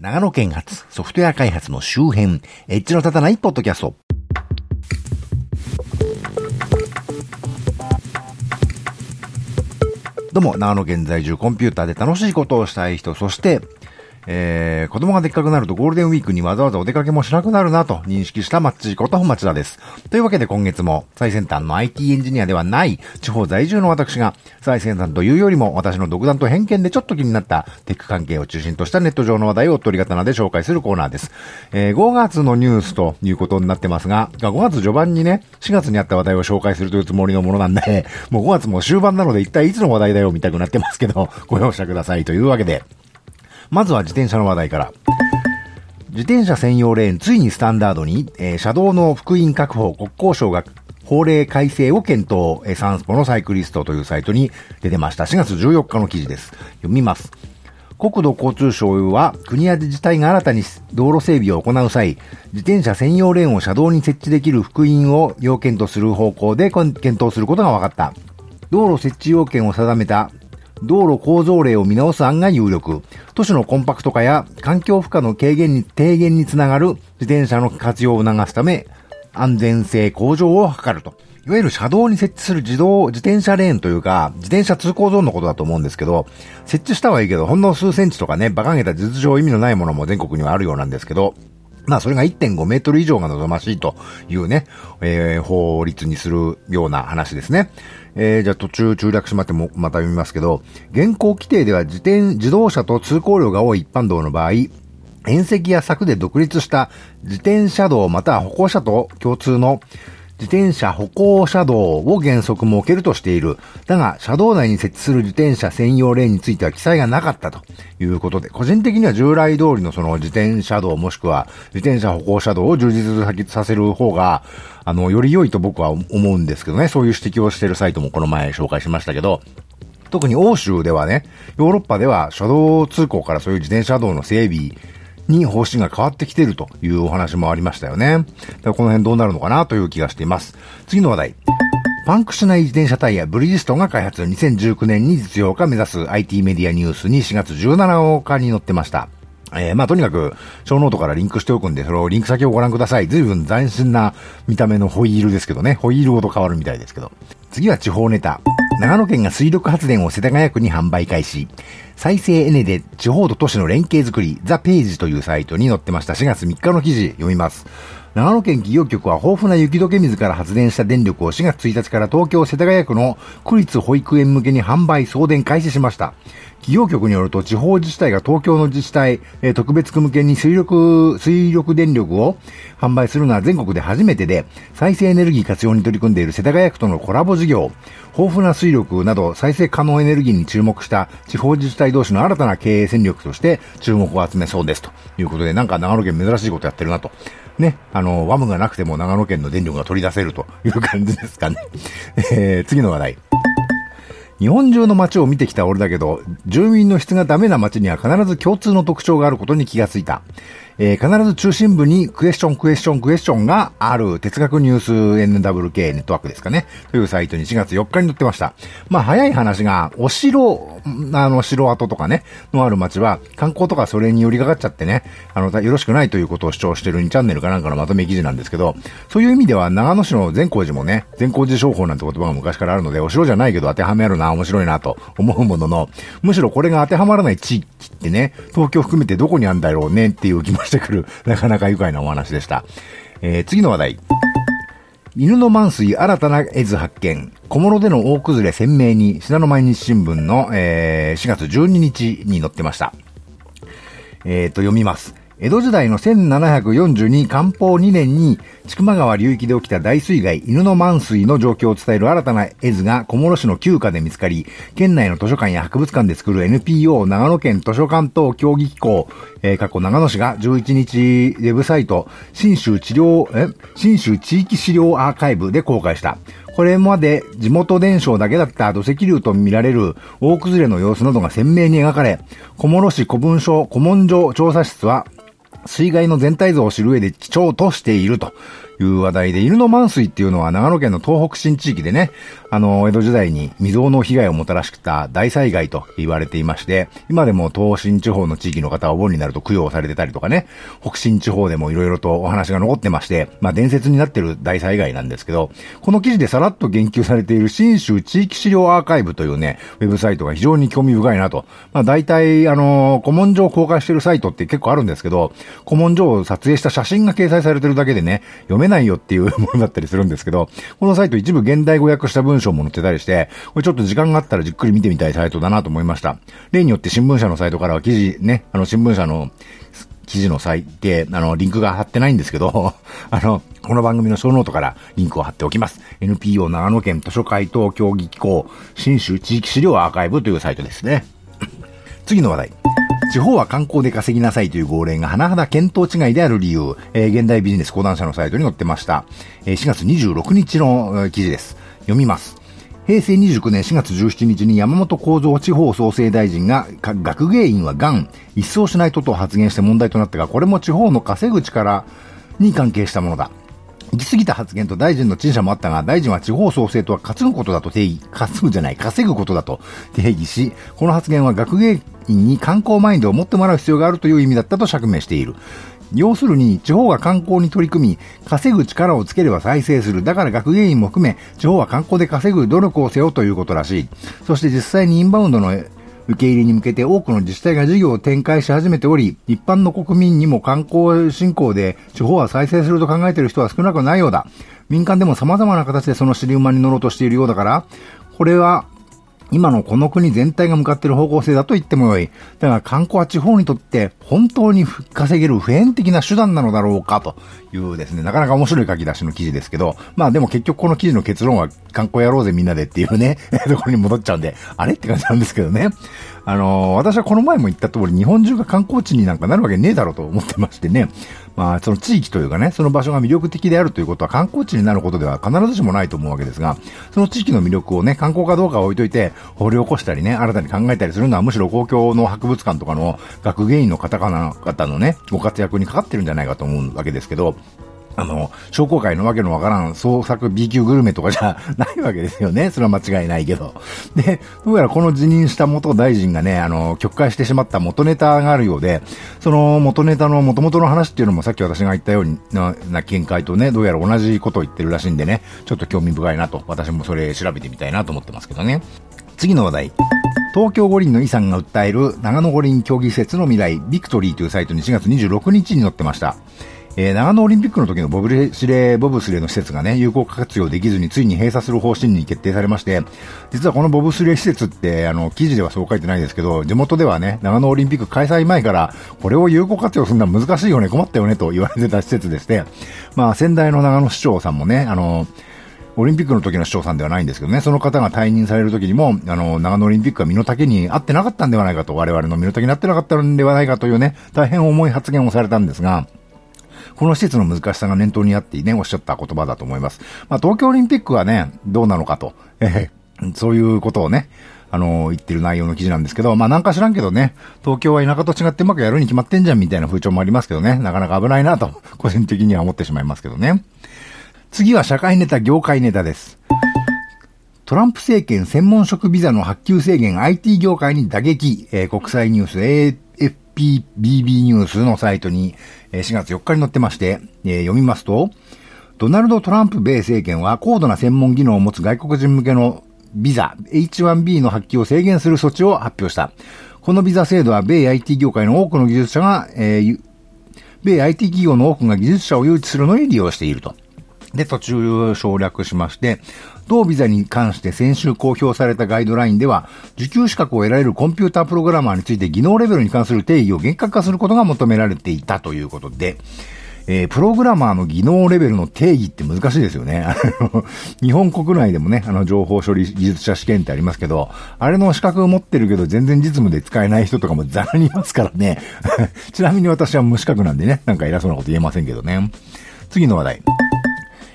長野県発ソフトウェア開発の周辺、エッジの立たないポッドキャスト。どうも、長野県在住コンピューターで楽しいことをしたい人、そして、えー、子供がでっかくなるとゴールデンウィークにわざわざお出かけもしなくなるなと認識したマッチこと町田です。というわけで今月も最先端の IT エンジニアではない地方在住の私が最先端というよりも私の独断と偏見でちょっと気になったテック関係を中心としたネット上の話題を取り刀で紹介するコーナーです。えー、5月のニュースということになってますが、5月序盤にね、4月にあった話題を紹介するというつもりのものなんで、もう5月も終盤なので一体いつの話題だよ見たくなってますけど、ご容赦くださいというわけで、まずは自転車の話題から。自転車専用レーン、ついにスタンダードに、えー、車道の福音確保、国交省が法令改正を検討、えー、サンスポのサイクリストというサイトに出てました。4月14日の記事です。読みます。国土交通省は国や自治体が新たに道路整備を行う際、自転車専用レーンを車道に設置できる福音を要件とする方向で検討することが分かった。道路設置要件を定めた道路構造例を見直す案が有力。都市のコンパクト化や環境負荷の軽減に、低減につながる自転車の活用を促すため、安全性向上を図ると。いわゆる車道に設置する自動、自転車レーンというか、自転車通行ゾーンのことだと思うんですけど、設置したはいいけど、ほんの数センチとかね、馬鹿げた実情意味のないものも全国にはあるようなんですけど、まあそれが1.5メートル以上が望ましいというね、えー、法律にするような話ですね。えー、じゃあ途中中略しまっても、また読みますけど、現行規定では自転、自動車と通行量が多い一般道の場合、縁石や柵で独立した自転車道または歩行者と共通の自転車歩行車道を原則設けるとしている。だが、車道内に設置する自転車専用レーンについては記載がなかったということで、個人的には従来通りのその自転車道もしくは自転車歩行車道を充実させる方が、あの、より良いと僕は思うんですけどね、そういう指摘をしているサイトもこの前紹介しましたけど、特に欧州ではね、ヨーロッパでは車道通行からそういう自転車道の整備に方針が変わってきているというお話もありましたよね。だからこの辺どうなるのかなという気がしています。次の話題。パンクしない自転車タイヤ、ブリヂストンが開発2019年に実用化目指す IT メディアニュースに4月17日に載ってました。えー、まあとにかく、ショーノートからリンクしておくんで、そのリンク先をご覧ください。随分斬新な見た目のホイールですけどね。ホイールごと変わるみたいですけど。次は地方ネタ。長野県が水力発電を世田谷区に販売開始。再生エネで地方と都市の連携づくり、ザ・ページというサイトに載ってました4月3日の記事読みます。長野県企業局は豊富な雪解け水から発電した電力を4月1日から東京世田谷区の区立保育園向けに販売送電開始しました。企業局によると地方自治体が東京の自治体、え、特別区向けに水力、水力電力を販売するのは全国で初めてで、再生エネルギー活用に取り組んでいる世田谷区とのコラボ事業、豊富な水力など再生可能エネルギーに注目した地方自治体同士の新たな経営戦略として注目を集めそうですということで、なんか長野県珍しいことやってるなと。ね、あの、ワムがなくても長野県の電力が取り出せるという感じですかね。えー、次の話題。日本中の街を見てきた俺だけど、住民の質がダメな街には必ず共通の特徴があることに気がついた。えー、必ず中心部にクエスチョンクエスチョンクエスチョンがある哲学ニュース NWK ネットワークですかね。というサイトに4月4日に載ってました。まあ早い話が、お城、あの、城跡とかね、のある街は観光とかそれに寄りかかっちゃってね、あの、よろしくないということを主張してる2チャンネルかなんかのまとめ記事なんですけど、そういう意味では長野市の善光寺もね、善光寺商法なんて言葉が昔からあるので、お城じゃないけど当てはめるな、面白いなと思うものの、むしろこれが当てはまらない地域ってね、東京含めてどこにあるんだろうねっていう気もしてくる、なかなか愉快なお話でした。えー、次の話題。犬の満水新たな絵図発見。小諸での大崩れ鮮明に、信濃毎日新聞の、えー、4月12日に載ってました。えー、と、読みます。江戸時代の1742漢方2年に、千曲川流域で起きた大水害、犬の満水の状況を伝える新たな絵図が小諸市の旧家で見つかり、県内の図書館や博物館で作る NPO 長野県図書館等協議機構、えー、過去長野市が11日ウェブサイト、新州治療、え新州地域資料アーカイブで公開した。これまで地元伝承だけだった土石流と見られる大崩れの様子などが鮮明に描かれ、小諸市古文書古文書調査室は水害の全体像を知る上で貴重としているという話題で、犬の満水っていうのは長野県の東北新地域でね、あの、江戸時代に未曾有の被害をもたらした大災害と言われていまして、今でも東進地方の地域の方はお盆になると供養されてたりとかね、北進地方でも色々とお話が残ってまして、まあ伝説になってる大災害なんですけど、この記事でさらっと言及されている新州地域資料アーカイブというね、ウェブサイトが非常に興味深いなと。まあ大体、あの、古文書を公開してるサイトって結構あるんですけど、古文書を撮影した写真が掲載されてるだけでね、読めないよっていうものだったりするんですけど、このサイト一部現代語訳した文章も載ってたりして、これちょっと時間があったらじっくり見てみたいサイトだなと思いました。例によって新聞社のサイトからは記事ね、あの新聞社の記事の最低、あの、リンクが貼ってないんですけど、あの、この番組のショーノートからリンクを貼っておきます。NPO 長野県図書館等協働機構、信州地域資料アーカイブというサイトですね。次の話題。地方は観光で稼ぎなさいという号令が甚だ見当違いである理由、えー、現代ビジネス講談社のサイトに載ってました。えー、4月26日の記事です。読みます。平成29年4月17日に山本幸三地方創生大臣が、学芸員は癌、一掃しないとと発言して問題となったが、これも地方の稼ぐ力に関係したものだ。行き過ぎた発言と大臣の陳謝もあったが、大臣は地方創生とは稼ぐことだと定義、稼ぐじゃない、稼ぐことだと定義し、この発言は学芸員に観光マインドを持ってもらう必要があるという意味だったと釈明している。要するに、地方が観光に取り組み、稼ぐ力をつければ再生する。だから学芸員も含め、地方は観光で稼ぐ努力をせよということらしい。そして実際にインバウンドの受け入れに向けて多くの自治体が事業を展開し始めており、一般の国民にも観光振興で地方は再生すると考えている人は少なくないようだ。民間でも様々な形でその尻馬に乗ろうとしているようだから、これは今のこの国全体が向かっている方向性だと言ってもよい。だが観光は地方にとって本当に稼げる普遍的な手段なのだろうかというですね、なかなか面白い書き出しの記事ですけど、まあでも結局この記事の結論は観光やろうぜみんなでっていうね、ところに戻っちゃうんで、あれって感じなんですけどね。あのー、私はこの前も言った通り日本中が観光地になんかなるわけねえだろうと思ってましてね。まあ、その地域というかね、その場所が魅力的であるということは観光地になることでは必ずしもないと思うわけですが、その地域の魅力をね、観光かどうかは置いといて、掘り起こしたりね、新たに考えたりするのはむしろ公共の博物館とかの学芸員の方々のね、ご活躍にかかってるんじゃないかと思うわけですけど、あの、商工会のわけのわからん創作 B 級グルメとかじゃないわけですよね。それは間違いないけど。で、どうやらこの辞任した元大臣がね、あの、曲解してしまった元ネタがあるようで、その元ネタの元々の話っていうのもさっき私が言ったような、な見解とね、どうやら同じことを言ってるらしいんでね、ちょっと興味深いなと、私もそれ調べてみたいなと思ってますけどね。次の話題。東京五輪の遺産が訴える長野五輪競技施設の未来、ビクトリーというサイトに4月26日に載ってました。えー、長野オリンピックの時のボブスレー、ボブスレーの施設がね、有効活用できずについに閉鎖する方針に決定されまして、実はこのボブスレー施設って、あの、記事ではそう書いてないですけど、地元ではね、長野オリンピック開催前から、これを有効活用するのは難しいよね、困ったよね、と言われてた施設でして、まあ、先代の長野市長さんもね、あの、オリンピックの時の市長さんではないんですけどね、その方が退任される時にも、あの、長野オリンピックは身の丈に合ってなかったんではないかと、我々の身の丈に合ってなかったんではないかというね、大変重い発言をされたんですが、この施設の難しさが念頭にあってね、おっしゃった言葉だと思います。まあ、東京オリンピックはね、どうなのかと、えー、そういうことをね、あの、言ってる内容の記事なんですけど、まあなんか知らんけどね、東京は田舎と違ってうまくやるに決まってんじゃんみたいな風潮もありますけどね、なかなか危ないなと、個人的には思ってしまいますけどね。次は社会ネタ、業界ネタです。トランプ政権専門職ビザの発給制限 IT 業界に打撃、えー、国際ニュース AFPBB ニュースのサイトに、4月4日に載ってまして、え、読みますと、ドナルド・トランプ米政権は高度な専門技能を持つ外国人向けのビザ H1B の発揮を制限する措置を発表した。このビザ制度は米 IT 業界の多くの技術者が、えー、米 IT 企業の多くが技術者を誘致するのに利用していると。で、途中省略しまして、同ビザに関して先週公表されたガイドラインでは、受給資格を得られるコンピュータープログラマーについて技能レベルに関する定義を厳格化することが求められていたということで、えー、プログラマーの技能レベルの定義って難しいですよね。日本国内でもね、あの、情報処理技術者試験ってありますけど、あれの資格を持ってるけど全然実務で使えない人とかも ザラにいますからね。ちなみに私は無資格なんでね、なんか偉そうなこと言えませんけどね。次の話題。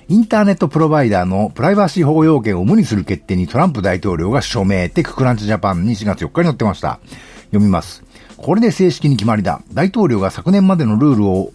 インターネットプロバイダーのプライバシー保護要件を無にする決定にトランプ大統領が署名 TechCrunch Japan に4月4日に載ってました。読みます。これで正式に決まりだ。大統領が昨年までのルールを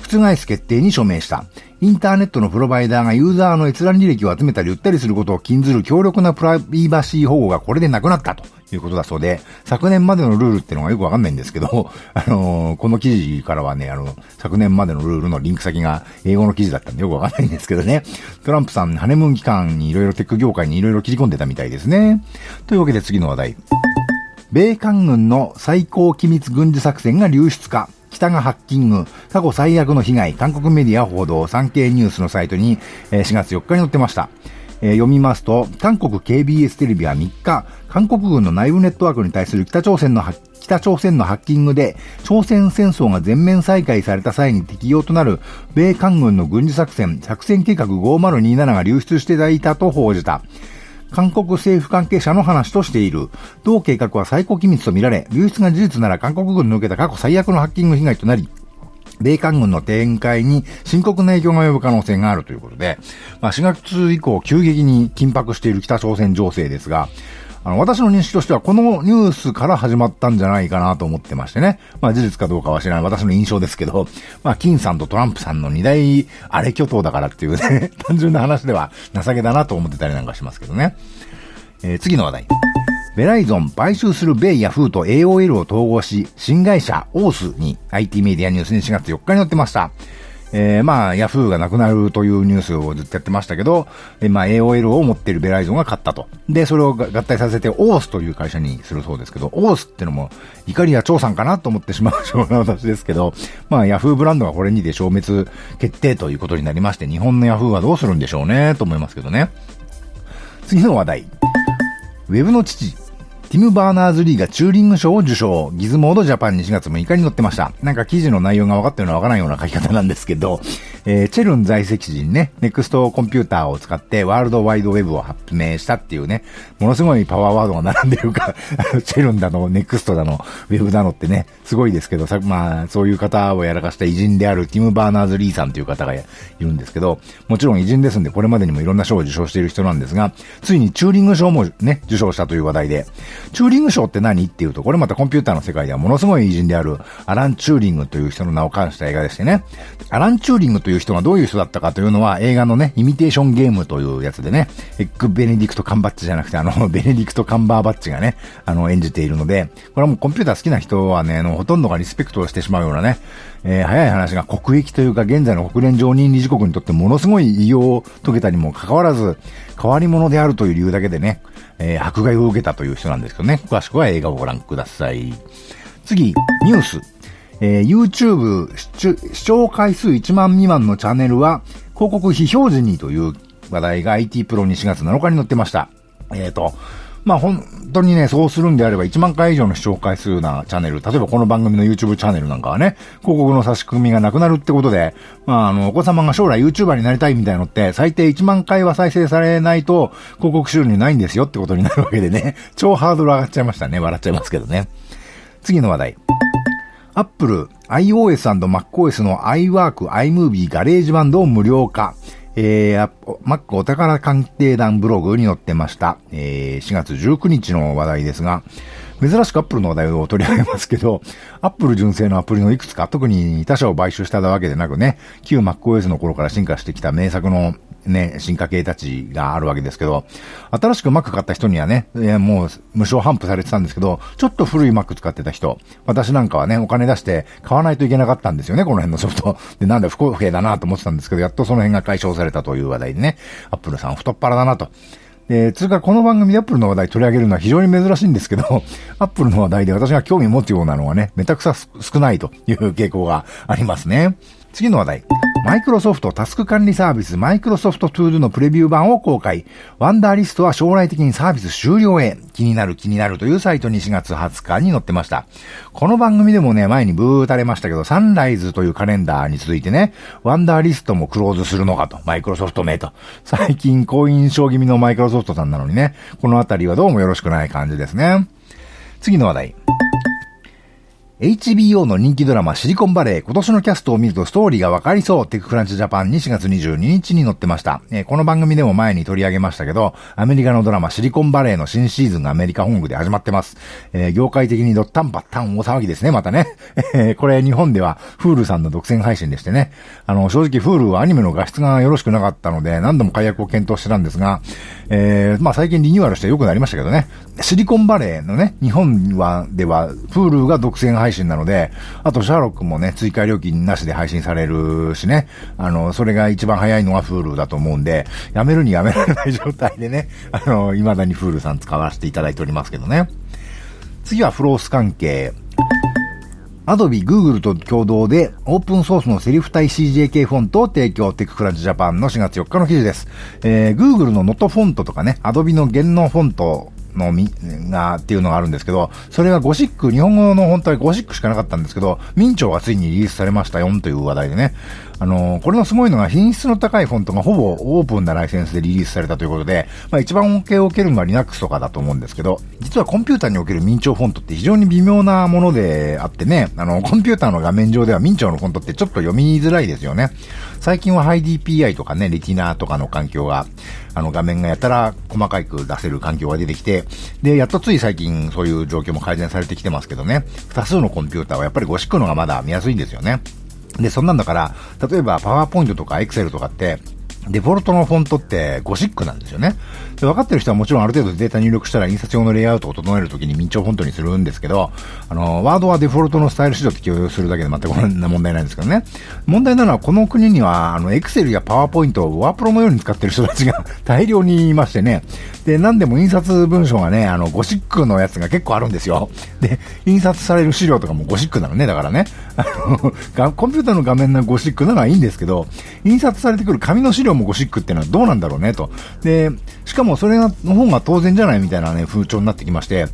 覆す決定に署名した。インターネットのプロバイダーがユーザーの閲覧履歴を集めたり売ったりすることを禁ずる強力なプライバシー保護がこれでなくなったということだそうで、昨年までのルールってのがよくわかんないんですけど、あのー、この記事からはね、あの、昨年までのルールのリンク先が英語の記事だったんでよくわかんないんですけどね。トランプさん、ハネムーン期間にいろいろテック業界にいろいろ切り込んでたみたいですね。というわけで次の話題。米韓軍の最高機密軍事作戦が流出か。北がハッキング、過去最悪の被害、韓国メディア報道、産経ニュースのサイトに、4月4日に載ってました。え、読みますと、韓国 KBS テレビは3日、韓国軍の内部ネットワークに対する北朝鮮の北朝鮮のハッキングで、朝鮮戦争が全面再開された際に適用となる、米韓軍の軍事作戦、作戦計画5027が流出していたと報じた。韓国政府関係者の話としている。同計画は最高機密とみられ、流出が事実なら韓国軍の受けた過去最悪のハッキング被害となり、米韓軍の展開に深刻な影響が及ぶ可能性があるということで、まあ、4月以降急激に緊迫している北朝鮮情勢ですが、あの、私の認識としてはこのニュースから始まったんじゃないかなと思ってましてね。まあ事実かどうかは知らない私の印象ですけど、まあ金さんとトランプさんの二大荒れ巨頭だからっていうね、単純な話では情けだなと思ってたりなんかしますけどね。えー、次の話題。ベライゾン買収する米ヤフーと AOL を統合し、新会社オースに IT メディアニュースに4月4日に載ってました。えー、まあ、ヤフーがなくなるというニュースをずっとやってましたけど、え、まあ、AOL を持っているベライゾンが買ったと。で、それを合体させて、オースという会社にするそうですけど、 Oath ってのも、いかりや長さんかなと思ってしまうような私ですけど、まあ、ヤフーブランドがこれにて消滅決定ということになりまして、日本のヤフーはどうするんでしょうね、と思いますけどね。次の話題。ウェブの父、ティム・バーナーズ・リーがチューリング賞を受賞。 Gizmodo Japan に4月6日に載ってました。なんか記事の内容が分かってるのは分からないような書き方なんですけど、えー、 CERN 在籍時にね、 NeXT コンピューターを使って World Wide Web を発明したっていうね、ものすごいパワーワードが並んでるか、CERN だの、 NeXT だの、ウェブだのってね、すごいですけど、さまあ、そういう方をやらかした偉人であるティム・バーナーズ・リーさんという方がいるんですけど、もちろん偉人ですんで、これまでにもいろんな賞を受賞している人なんですが、ついにチューリング賞もね、受賞したという話題で、チューリング賞って何？っていうと、これまたコンピューターの世界ではものすごい偉人であるアラン・チューリングという人の名を冠した映画でしてね。アラン・チューリングという人がどういう人だったかというのは映画のね、イミテーションゲームというやつでね、エッグ・ベネディクト・カンバッチじゃなくてあの、ベネディクト・カンバーバッチがね、あの、演じているので、これはもうコンピューター好きな人はね、の、ほとんどがリスペクトをしてしまうようなね、えー、早い話が国益というか現在の国連常任理事国にとってものすごい異様を遂げたにもかかわらず、変わり者であるという理由だけでね、えー、迫害を受けたという人なんですけどね。詳しくは映画をご覧ください。次、ニュース。えー、YouTube 視聴回数1万未満のチャンネルは広告非表示にという話題が IT プロに4月7日に載ってました。えっ、ー、と、まあ本当にね、そうするんであれば1万回以上の視聴回数なチャンネル、例えばこの番組の YouTube チャンネルなんかはね、広告の差し組みがなくなるってことで、まああの、お子様が将来 YouTuber になりたいみたいのって、最低1万回は再生されないと広告収入ないんですよってことになるわけでね、超ハードル上がっちゃいましたね。笑っちゃいますけどね。次の話題。Apple、iOS&MacOS の iWork、iMovie GarageBand を無料化。えー、Mac お宝鑑定団ブログに載ってました。えー、4月19日の話題ですが、珍しくアップルの話題を取り上げますけど、Apple 純正のアプリのいくつか、特に他社を買収したわけでなくね、旧 MacOS の頃から進化してきた名作のね、進化系たちがあるわけですけど、新しく Mac 買った人にはね、もう無償頒布されてたんですけど、ちょっと古い Mac 使ってた人、私なんかはね、お金出して買わないといけなかったんですよね、この辺のソフト。で、なんで不公平だなと思ってたんですけど、やっとその辺が解消されたという話題でね、Apple さん太っ腹だなと。で、つうかこの番組でアップルの話題取り上げるのは非常に珍しいんですけど、アップルの話題で私が興味持つようなのはね、めたくさ少ないという傾向がありますね。次の話題。マイクロソフトタスク管理サービスマイクロソフトトゥールのプレビュー版を公開。Wunderlist は将来的にサービス終了へ。気になる、記になるというサイトに4月20日に載ってました。この番組でもね、前にブー垂れましたけど、 Sunrise というカレンダーに続いてね、 Wunderlist もクローズするのかと。マイクロソフトめと。最近好印象気味のマイクロソフトさんなのにね、このあたりはどうもよろしくない感じですね。次の話題。HBO の人気ドラマシリコンバレー、今年のキャストを見るとストーリーがわかりそう、 TechCrunch Japan に4月22日に載ってました。えー、この番組でも前に取り上げましたけど、アメリカのドラマシリコンバレーの新シーズンがアメリカ本国で始まってます。えー、業界的にドッタンバッタン大騒ぎですね、またね。えこれ日本では Hulu さんの独占配信でしてね。あの、正直 Hulu はアニメの画質がよろしくなかったので、何度も解約を検討してたんですが、えー、まあ最近リニューアルして良くなりましたけどね。シリコンバレーのね、日本は、では、Hulu が独占配信配信なので、あとシャーロックもね、追加料金なしで配信されるしね、あの、それが一番早いのは Hulu だと思うんで、やめるにやめられない状態でね、あの、未だに Hulu さん使わせていただいておりますけどね。次は FLOSS 関係。アドビ、グーグルと共同でオープンソースのセリフ体 CJK フォントを提供、 TechCrunch Japan の4月4日の記事です。えー、Google の Noto フォントとかね、アドビの源ノフォントのみ、が、っていうのがあるんですけど、それがゴシック、日本語の本当はゴシックしかなかったんですけど、明朝がついにリリースされましたよという話題でね。あのー、これのすごいのが品質の高いフォントがほぼオープンなライセンスでリリースされたということで、まあ一番恩恵を受けるのは Linux とかだと思うんですけど、実はコンピューターにおける明朝フォントって非常に微妙なものであってね、あの、コンピューターの画面上では明朝のフォントってちょっと読みづらいですよね。最近はハイ DPI とかね、レティナーとかの環境が、あの画面がやたら細かく出せる環境が出てきて、で、やっとつい最近そういう状況も改善されてきてますけどね、多数のコンピューターはやっぱりゴシックのがまだ見やすいんですよね。で、そんなんだから、例えばパワーポイントとかエクセルとかって、デフォルトのフォントってゴシックなんですよね。で、分かってる人はもちろんある程度データ入力したら印刷用のレイアウトを整えるときに明朝フォントにするんですけど、あの、ワードはデフォルトのスタイル指導って共有するだけで全くこんな問題ないんですけどね。問題なのはこの国には、あの、エクセルやパワーポイントをワープロのように使ってる人たちが 大量にいましてね。で、何でも印刷文章がね、あの、ゴシックのやつが結構あるんですよ。で、印刷される資料とかもゴシックなのね、だからね。あの、コンピューターの画面のゴシックなのはいいんですけど、印刷されてくる紙の資料もゴシックってのはどうなんだろうね、と。で、しかもそれの方が当然じゃないみたいなね、風潮になってきまして、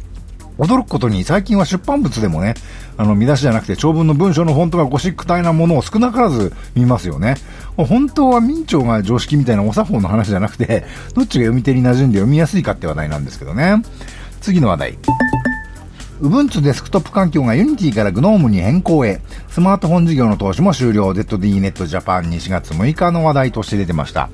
驚くことに最近は出版物でもね、あの見出しじゃなくて長文の文章のフォントがゴシック体なものを少なからず見ますよね。本当は明朝が常識みたいなお作法の話じゃなくて、どっちが読み手に馴染んで読みやすいかって話題なんですけどね。次の話題。Ubuntu デスクトップ環境が Unity から GNOME に変更へ、スマートフォン事業の投資も終了、ZDNet Japan に4月6日の話題として出てました。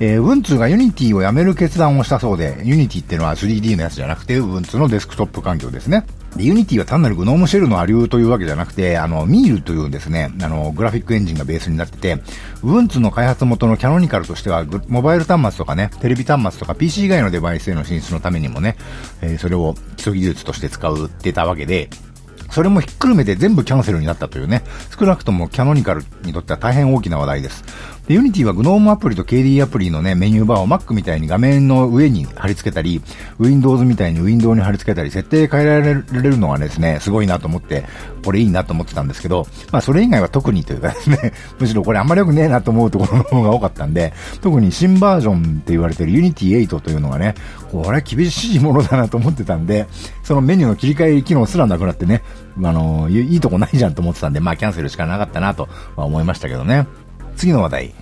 えー、Ubuntu が Unity をやめる決断をしたそうで、Unity っていうのは 3D のやつじゃなくて Ubuntu のデスクトップ環境ですね。で、Unity は単なるグノームシェルのアリューというわけじゃなくて、あの、ミールというですね、あの、グラフィックエンジンがベースになってて、Ubuntu の開発元のキャノニカルとしては、モバイル端末とかね、テレビ端末とか PC 以外のデバイスへの進出のためにもね、えー、それを基礎技術として使うってたわけで、それもひっくるめて全部キャンセルになったというね、少なくともキャノニカルにとっては大変大きな話題です。で、Unity は GNOME アプリと KD アプリのね、メニューバーを Mac みたいに画面の上に貼り付けたり、Windows みたいに Windows に貼り付けたり、設定変えられるのがですね、すごいなと思って、これいいなと思ってたんですけど、まあそれ以外は特にというかですね、むしろこれあんまり良くねえなと思うところの方が多かったんで、特に新バージョンって言われてる Unity 8というのがね、これは厳しいものだなと思ってたんで、そのメニューの切り替え機能すらなくなってね、あの、いいとこないじゃんと思ってたんで、まあキャンセルしかなかったなとは思いましたけどね。次の話題。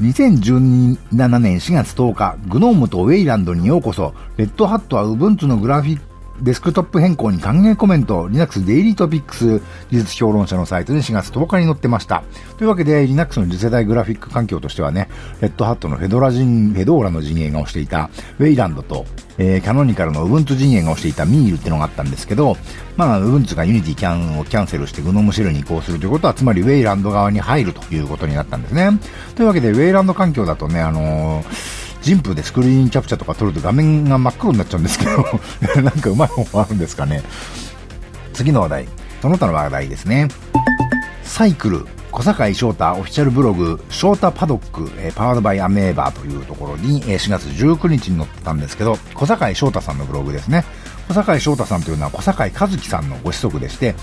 2017年4月10日、グノームとウェイランドにようこそ、レッドハットは Ubuntu のグラフィッデスクトップ変更に歓迎コメント、Linux デイリートピックス技術評論者のサイトで4月10日に載ってました。というわけで、Linux の次世代グラフィック環境としてはね、レッドハットのフェドラ人、フェドーラの陣営が推していたウェイランドと、えー、キャノニカルの Ubuntu 陣営が推していたミールってのがあったんですけど、まあ、Ubuntu が Unity キャンをキャンセルして GNOME シェルに移行するということは、つまりウェイランド側に入るということになったんですね。というわけで、ウェイランド環境だとね、あのー人風でスクリーンキャプチャーとか撮ると画面が真っ黒になっちゃうんですけど なんかうまい方法あるんですかね。次の話題。その他の話題ですね。サイクル、小坂井翔太オフィシャルブログ、翔太パドック、え、パワードバイアメーバーというところに、え、4月19日に載ってたんですけど、小坂井翔太さんのブログですね。小坂井翔太さんというのは小坂井和樹さんのご子息でして、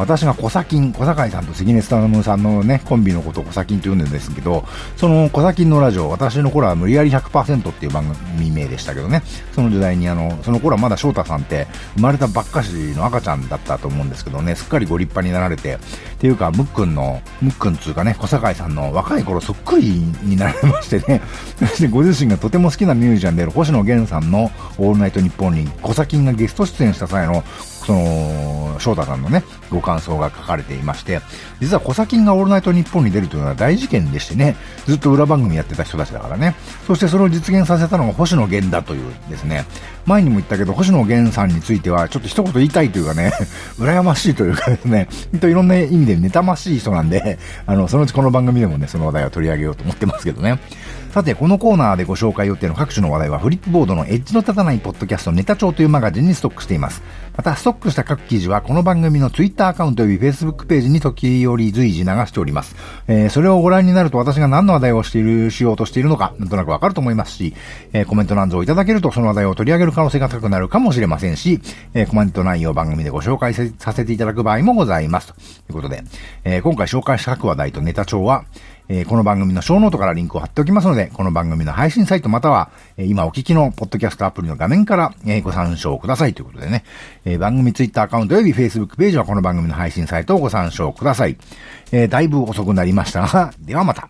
私が小崎小坂井さんと関根勤さんのね、コンビのことを小崎と言うんですけど、その小崎のラジオ、私の頃は無理やり100%っていう番組名でしたけどね、その時代にあの、その頃はまだ翔太さんって生まれたばっかしの赤ちゃんだったと思うんですけどね、すっかりご立派になられて、っていうか、むっくんの、むっくんつうかね、小坂井さんの若い頃そっくりになられましてね、そしてご自身がとても好きなミュージシャンである星野源さんのオールナイトニッポンに小崎がゲスト出演した際のその、翔太さんのね、ご感想が書かれていまして、実はコサキンがオールナイトニッポンに出るというのは大事件でしてね、ずっと裏番組やってた人たちだからね。そしてそれを実現させたのが星野源だというですね、前にも言ったけど、星野源さんについては、ちょっと一言言いたいというかね、羨ましいというかですね、といろんな意味で妬ましい人なんで、あの、そのうちこの番組でもね、その話題を取り上げようと思ってますけどね。さて、このコーナーでご紹介予定の各種の話題は、フリップボードのエッジの立たないポッドキャストネタ帳というマガジンにストックしています。また、ストックした各記事は、この番組の Twitter アカウント及び Facebook ページに時折随時流しております。えー、それをご覧になると私が何の話題をしている、しようとしているのか、なんとなくわかると思いますし、えー、コメント欄像をいただけるとその話題を取り上げる可能性が高くなるかもしれませんし、えー、コメント内容を番組でご紹介させていただく場合もございます。ということで、えー、今回紹介した各話題とネタ帳は、えー、この番組のショーノートからリンクを貼っておきますので、この番組の配信サイトまたは、えー、今お聞きのポッドキャストアプリの画面から、えー、ご参照くださいということでね、えー、番組ツイッターアカウント及び Facebook ページはこの番組の配信サイトをご参照ください。えー、だいぶ遅くなりましたが、ではまた。